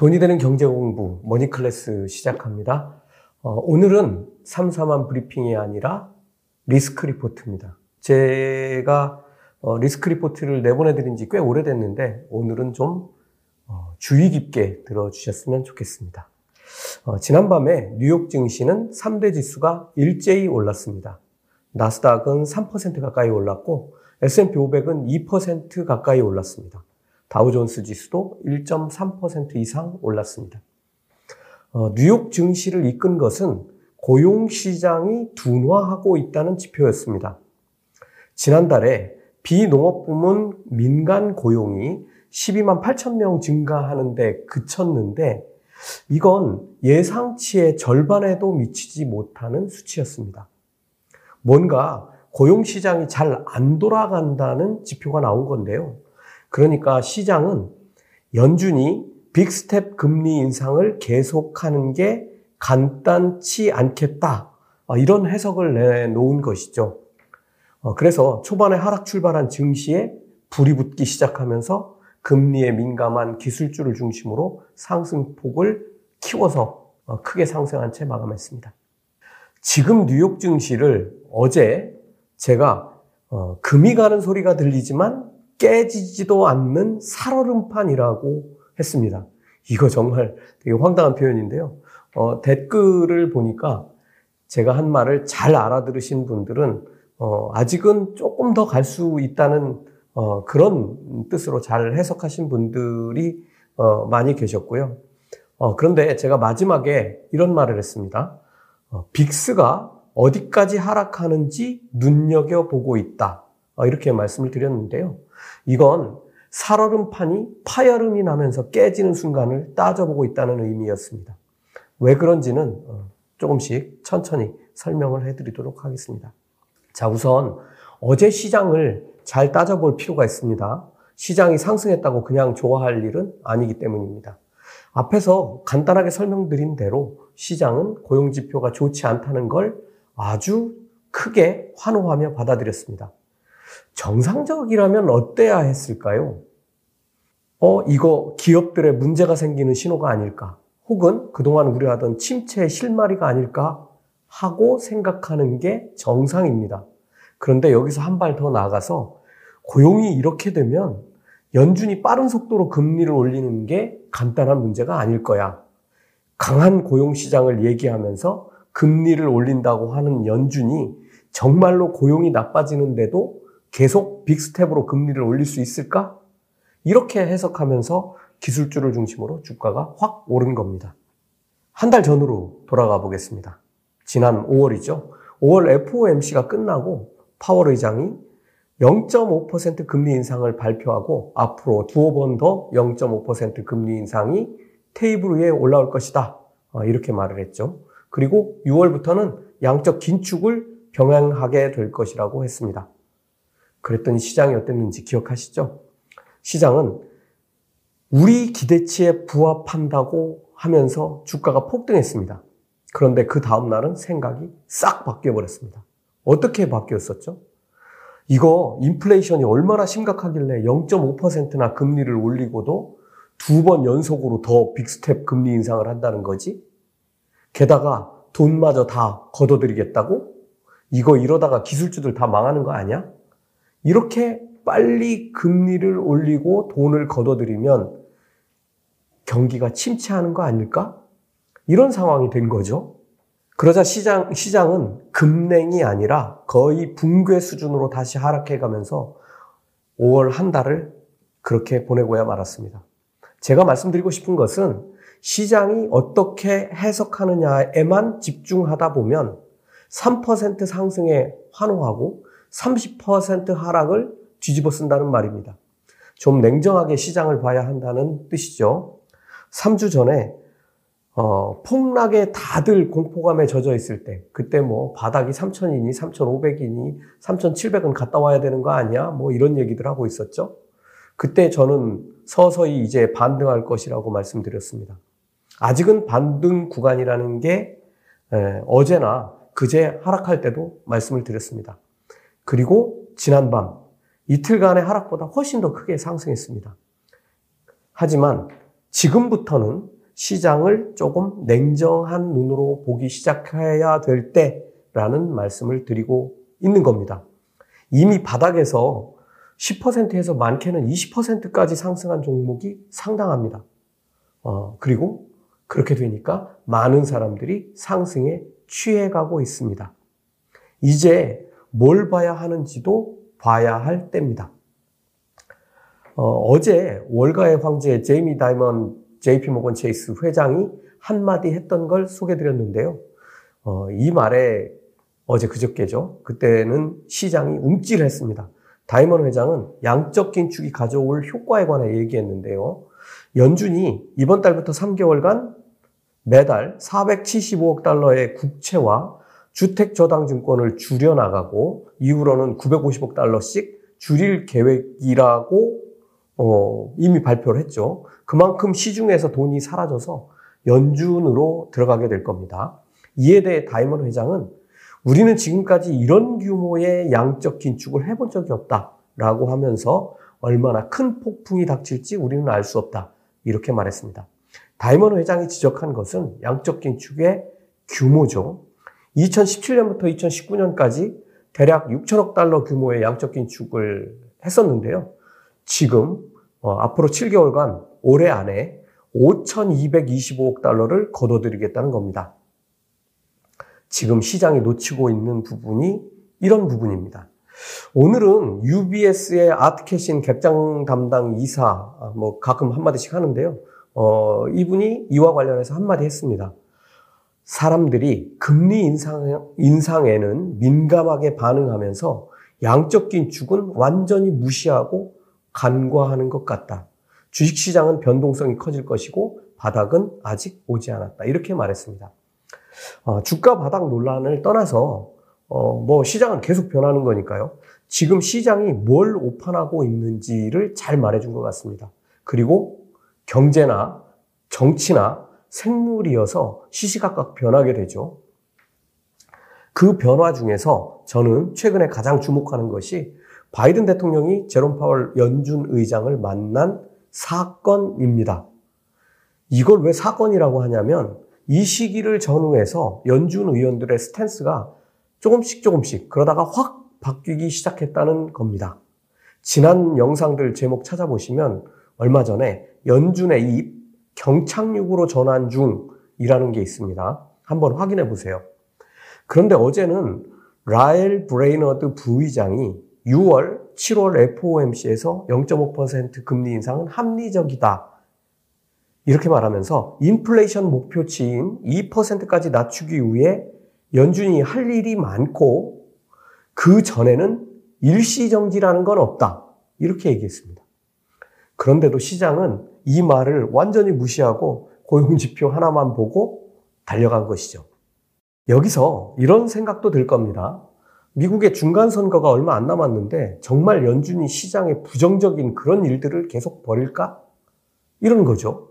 돈이 되는 경제 공부 머니 클래스 시작합니다. 어, 오늘은 삼삼한 브리핑이 아니라 리스크 리포트입니다. 제가 어, 리스크 리포트를 내보내드린 지 꽤 오래됐는데 오늘은 좀 어, 주의 깊게 들어주셨으면 좋겠습니다. 어, 지난밤에 뉴욕 증시는 3대 지수가 일제히 올랐습니다. 나스닥은 3% 가까이 올랐고 S&P 500은 2% 가까이 올랐습니다. 다우존스 지수도 1.3% 이상 올랐습니다. 어, 뉴욕 증시를 이끈 것은 고용 시장이 둔화하고 있다는 지표였습니다. 지난달에 비농업 부문 민간 고용이 12만 8천 명 증가하는데 그쳤는데 이건 예상치의 절반에도 미치지 못하는 수치였습니다. 뭔가 고용 시장이 잘 안 돌아간다는 지표가 나온 건데요. 그러니까 시장은 연준이 빅스텝 금리 인상을 계속하는 게 간단치 않겠다. 아, 이런 해석을 내놓은 것이죠. 어, 그래서 초반에 하락 출발한 증시에 불이 붙기 시작하면서 금리에 민감한 기술주를 중심으로 상승폭을 키워서 어, 크게 상승한 채 마감했습니다. 지금 뉴욕 증시를 어제 제가 어, 금이 가는 소리가 들리지만 깨지지도 않는 살얼음판이라고 했습니다. 이거 정말 되게 황당한 표현인데요. 어, 댓글을 보니까 제가 한 말을 잘 알아들으신 분들은 어, 아직은 조금 더 갈 수 있다는 어, 그런 뜻으로 잘 해석하신 분들이 어, 많이 계셨고요. 어, 그런데 제가 마지막에 이런 말을 했습니다. 어, 빅스가 어디까지 하락하는지 눈여겨보고 있다. 어, 이렇게 말씀을 드렸는데요. 이건 살얼음판이 파열음이 나면서 깨지는 순간을 따져보고 있다는 의미였습니다. 왜 그런지는 어, 조금씩 천천히 설명을 해드리도록 하겠습니다. 자, 우선 어제 시장을 잘 따져볼 필요가 있습니다. 시장이 상승했다고 그냥 좋아할 일은 아니기 때문입니다. 앞에서 간단하게 설명드린 대로 시장은 고용 지표가 좋지 않다는 걸 아주 크게 환호하며 받아들였습니다. 정상적이라면 어때야 했을까요? 어, 이거 기업들의 문제가 생기는 신호가 아닐까? 혹은 그동안 우려하던 침체의 실마리가 아닐까? 하고 생각하는 게 정상입니다. 그런데 여기서 한 발 더 나아가서 고용이 이렇게 되면 연준이 빠른 속도로 금리를 올리는 게 간단한 문제가 아닐 거야. 강한 고용 시장을 얘기하면서 금리를 올린다고 하는 연준이 정말로 고용이 나빠지는데도 계속 빅스텝으로 금리를 올릴 수 있을까? 이렇게 해석하면서 기술주를 중심으로 주가가 확 오른 겁니다. 한 달 전으로 돌아가 보겠습니다. 지난 5월이죠. 5월 FOMC가 끝나고 파월 의장이 0.5% 금리 인상을 발표하고 앞으로 두어 번 더 0.5% 금리 인상이 테이블 위에 올라올 것이다. 어, 이렇게 말을 했죠. 그리고 6월부터는 양적 긴축을 병행하게 될 것이라고 했습니다. 그랬더니 시장이 어땠는지 기억하시죠? 시장은 우리 기대치에 부합한다고 하면서 주가가 폭등했습니다. 그런데 그 다음날은 생각이 싹 바뀌어버렸습니다. 어떻게 바뀌었었죠? 이거 인플레이션이 얼마나 심각하길래 0.5%나 금리를 올리고도 두 번 연속으로 더 빅스텝 금리 인상을 한다는 거지? 게다가 돈마저 다 걷어들이겠다고? 이거 이러다가 기술주들 다 망하는 거 아니야? 이렇게 빨리 금리를 올리고 돈을 걷어들이면 경기가 침체하는 거 아닐까? 이런 상황이 된 거죠. 그러자 시장, 시장은 급냉이 아니라 거의 붕괴 수준으로 다시 하락해 가면서 5월 한 달을 그렇게 보내고야 말았습니다. 제가 말씀드리고 싶은 것은 시장이 어떻게 해석하느냐에만 집중하다 보면 3% 상승에 환호하고 30% 하락을 뒤집어 쓴다는 말입니다. 좀 냉정하게 시장을 봐야 한다는 뜻이죠. 3주 전에 어, 폭락에 다들 공포감에 젖어 있을 때, 그때 뭐 바닥이 3,000이니, 3,500이니, 3,700은 갔다 와야 되는 거 아니야? 뭐 이런 얘기들 하고 있었죠. 그때 저는 서서히 이제 반등할 것이라고 말씀드렸습니다. 아직은 반등 구간이라는 게 에, 어제나 그제 하락할 때도 말씀을 드렸습니다. 그리고 지난밤 이틀간의 하락보다 훨씬 더 크게 상승했습니다. 하지만 지금부터는 시장을 조금 냉정한 눈으로 보기 시작해야 될 때라는 말씀을 드리고 있는 겁니다. 이미 바닥에서 10%에서 많게는 20%까지 상승한 종목이 상당합니다. 어, 그리고 그렇게 되니까 많은 사람들이 상승에 취해가고 있습니다. 이제 뭘 봐야 하는지도 봐야 할 때입니다. 어, 제 월가의 황제 제이미 다이먼 JP 모건 체이스 회장이 한마디 했던 걸 소개드렸는데요. 어, 이 말에 어제 그저께죠. 그때는 시장이 움찔했습니다. 다이먼 회장은 양적 긴축이 가져올 효과에 관해 얘기했는데요. 연준이 이번 달부터 3개월간 매달 475억 달러의 국채와 주택 저당 증권을 줄여 나가고 이후로는 950억 달러씩 줄일 계획이라고 어, 이미 발표를 했죠. 그만큼 시중에서 돈이 사라져서 연준으로 들어가게 될 겁니다. 이에 대해 다이먼 회장은 우리는 지금까지 이런 규모의 양적 긴축을 해본 적이 없다라고 하면서 얼마나 큰 폭풍이 닥칠지 우리는 알 수 없다. 이렇게 말했습니다. 다이먼 회장이 지적한 것은 양적 긴축의 규모죠. 2017년부터 2019년까지 대략 6천억 달러 규모의 양적 긴축을 했었는데요. 지금 어, 앞으로 7개월간 올해 안에 5,225억 달러를 거둬들이겠다는 겁니다. 지금 시장이 놓치고 있는 부분이 이런 부분입니다. 오늘은 UBS의 아트캐신 객장 담당 이사, 아, 뭐 가끔 한마디씩 하는데요. 어, 이분이 이와 관련해서 한마디 했습니다. 사람들이 금리 인상, 인상에는 민감하게 반응하면서 양적 긴축은 완전히 무시하고 간과하는 것 같다. 주식시장은 변동성이 커질 것이고 바닥은 아직 오지 않았다. 이렇게 말했습니다. 어, 주가 바닥 논란을 떠나서 어, 뭐 시장은 계속 변하는 거니까요. 지금 시장이 뭘 오판하고 있는지를 잘 말해준 것 같습니다. 그리고 경제나 정치나 생물이어서 시시각각 변하게 되죠. 그 변화 중에서 저는 최근에 가장 주목하는 것이 바이든 대통령이 제롬 파월 연준 의장을 만난 사건입니다. 이걸 왜 사건이라고 하냐면 이 시기를 전후해서 연준 의원들의 스탠스가 조금씩 조금씩 그러다가 확 바뀌기 시작했다는 겁니다. 지난 영상들 제목 찾아보시면 얼마 전에 연준의 이 경착륙으로 전환 중이라는 게 있습니다. 한번 확인해 보세요. 그런데 어제는 라엘 브레이너드 부의장이 6월, 7월 FOMC에서 0.5% 금리 인상은 합리적이다. 이렇게 말하면서 인플레이션 목표치인 2%까지 낮추기 위해 연준이 할 일이 많고 그 전에는 일시정지라는 건 없다. 이렇게 얘기했습니다. 그런데도 시장은 이 말을 완전히 무시하고 고용지표 하나만 보고 달려간 것이죠. 여기서 이런 생각도 들 겁니다. 미국의 중간선거가 얼마 안 남았는데 정말 연준이 시장에 부정적인 그런 일들을 계속 벌일까? 이런 거죠.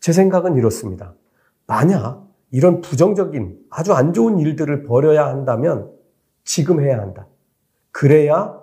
제 생각은 이렇습니다. 만약 이런 부정적인 아주 안 좋은 일들을 벌여야 한다면 지금 해야 한다. 그래야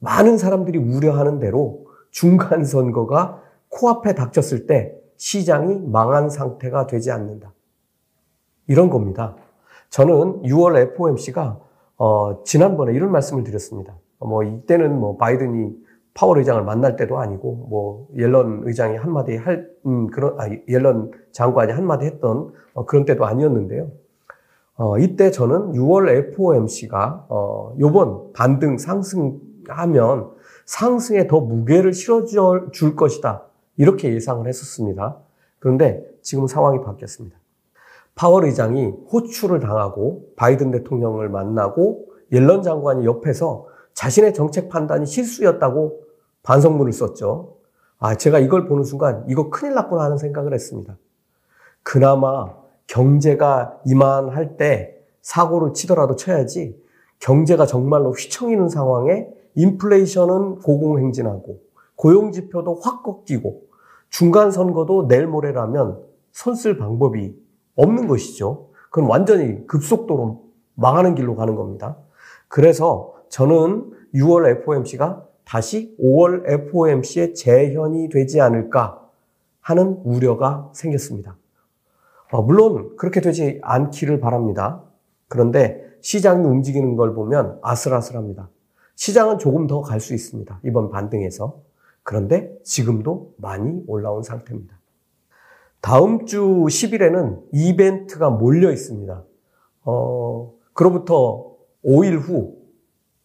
많은 사람들이 우려하는 대로 중간 선거가 코앞에 닥쳤을 때 시장이 망한 상태가 되지 않는다. 이런 겁니다. 저는 6월 FOMC가 어, 지난번에 이런 말씀을 드렸습니다. 뭐 이때는 뭐 바이든이 파월 의장을 만날 때도 아니고 뭐 옐런 의장이 한마디 할 음, 그런 아 옐런 장관이 한마디 했던 어, 그런 때도 아니었는데요. 어, 이때 저는 6월 FOMC가 어, 요번 반등 상승하면 상승에 더 무게를 실어줄 것이다. 이렇게 예상을 했었습니다. 그런데 지금 상황이 바뀌었습니다. 파월 의장이 호출을 당하고 바이든 대통령을 만나고 옐런 장관이 옆에서 자신의 정책 판단이 실수였다고 반성문을 썼죠. 아, 제가 이걸 보는 순간 이거 큰일 났구나 하는 생각을 했습니다. 그나마 경제가 이만할 때 사고를 치더라도 쳐야지 경제가 정말로 휘청이는 상황에 인플레이션은 고공행진하고 고용 지표도 확 꺾이고 중간 선거도 내일 모레라면 손쓸 방법이 없는 것이죠. 그건 완전히 급속도로 망하는 길로 가는 겁니다. 그래서 저는 6월 FOMC가 다시 5월 FOMC의 재현이 되지 않을까 하는 우려가 생겼습니다. 어, 물론 그렇게 되지 않기를 바랍니다. 그런데 시장이 움직이는 걸 보면 아슬아슬합니다. 시장은 조금 더 갈 수 있습니다. 이번 반등에서. 그런데 지금도 많이 올라온 상태입니다. 다음 주 10일에는 이벤트가 몰려 있습니다. 어, 그로부터 5일 후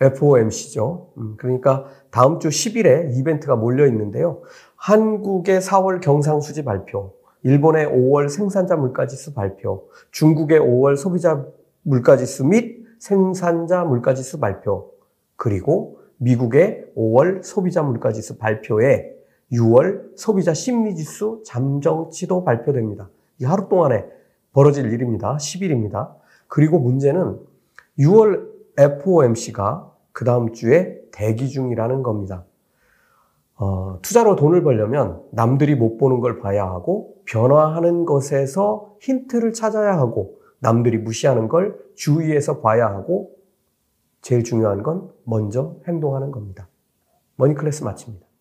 FOMC죠. 음, 그러니까 다음 주 10일에 이벤트가 몰려 있는데요. 한국의 4월 경상수지 발표, 일본의 5월 생산자 물가지수 발표, 중국의 5월 소비자 물가지수 및 생산자 물가지수 발표, 그리고 미국의 5월 소비자 물가지수 발표에 6월 소비자 심리지수 잠정치도 발표됩니다. 이 하루 동안에 벌어질 일입니다. 10일입니다. 그리고 문제는 6월 FOMC가 그 다음 주에 대기 중이라는 겁니다. 어, 투자로 돈을 벌려면 남들이 못 보는 걸 봐야 하고 변화하는 것에서 힌트를 찾아야 하고 남들이 무시하는 걸 주의해서 봐야 하고 제일 중요한 건 먼저 행동하는 겁니다. 머니클래스 마칩니다.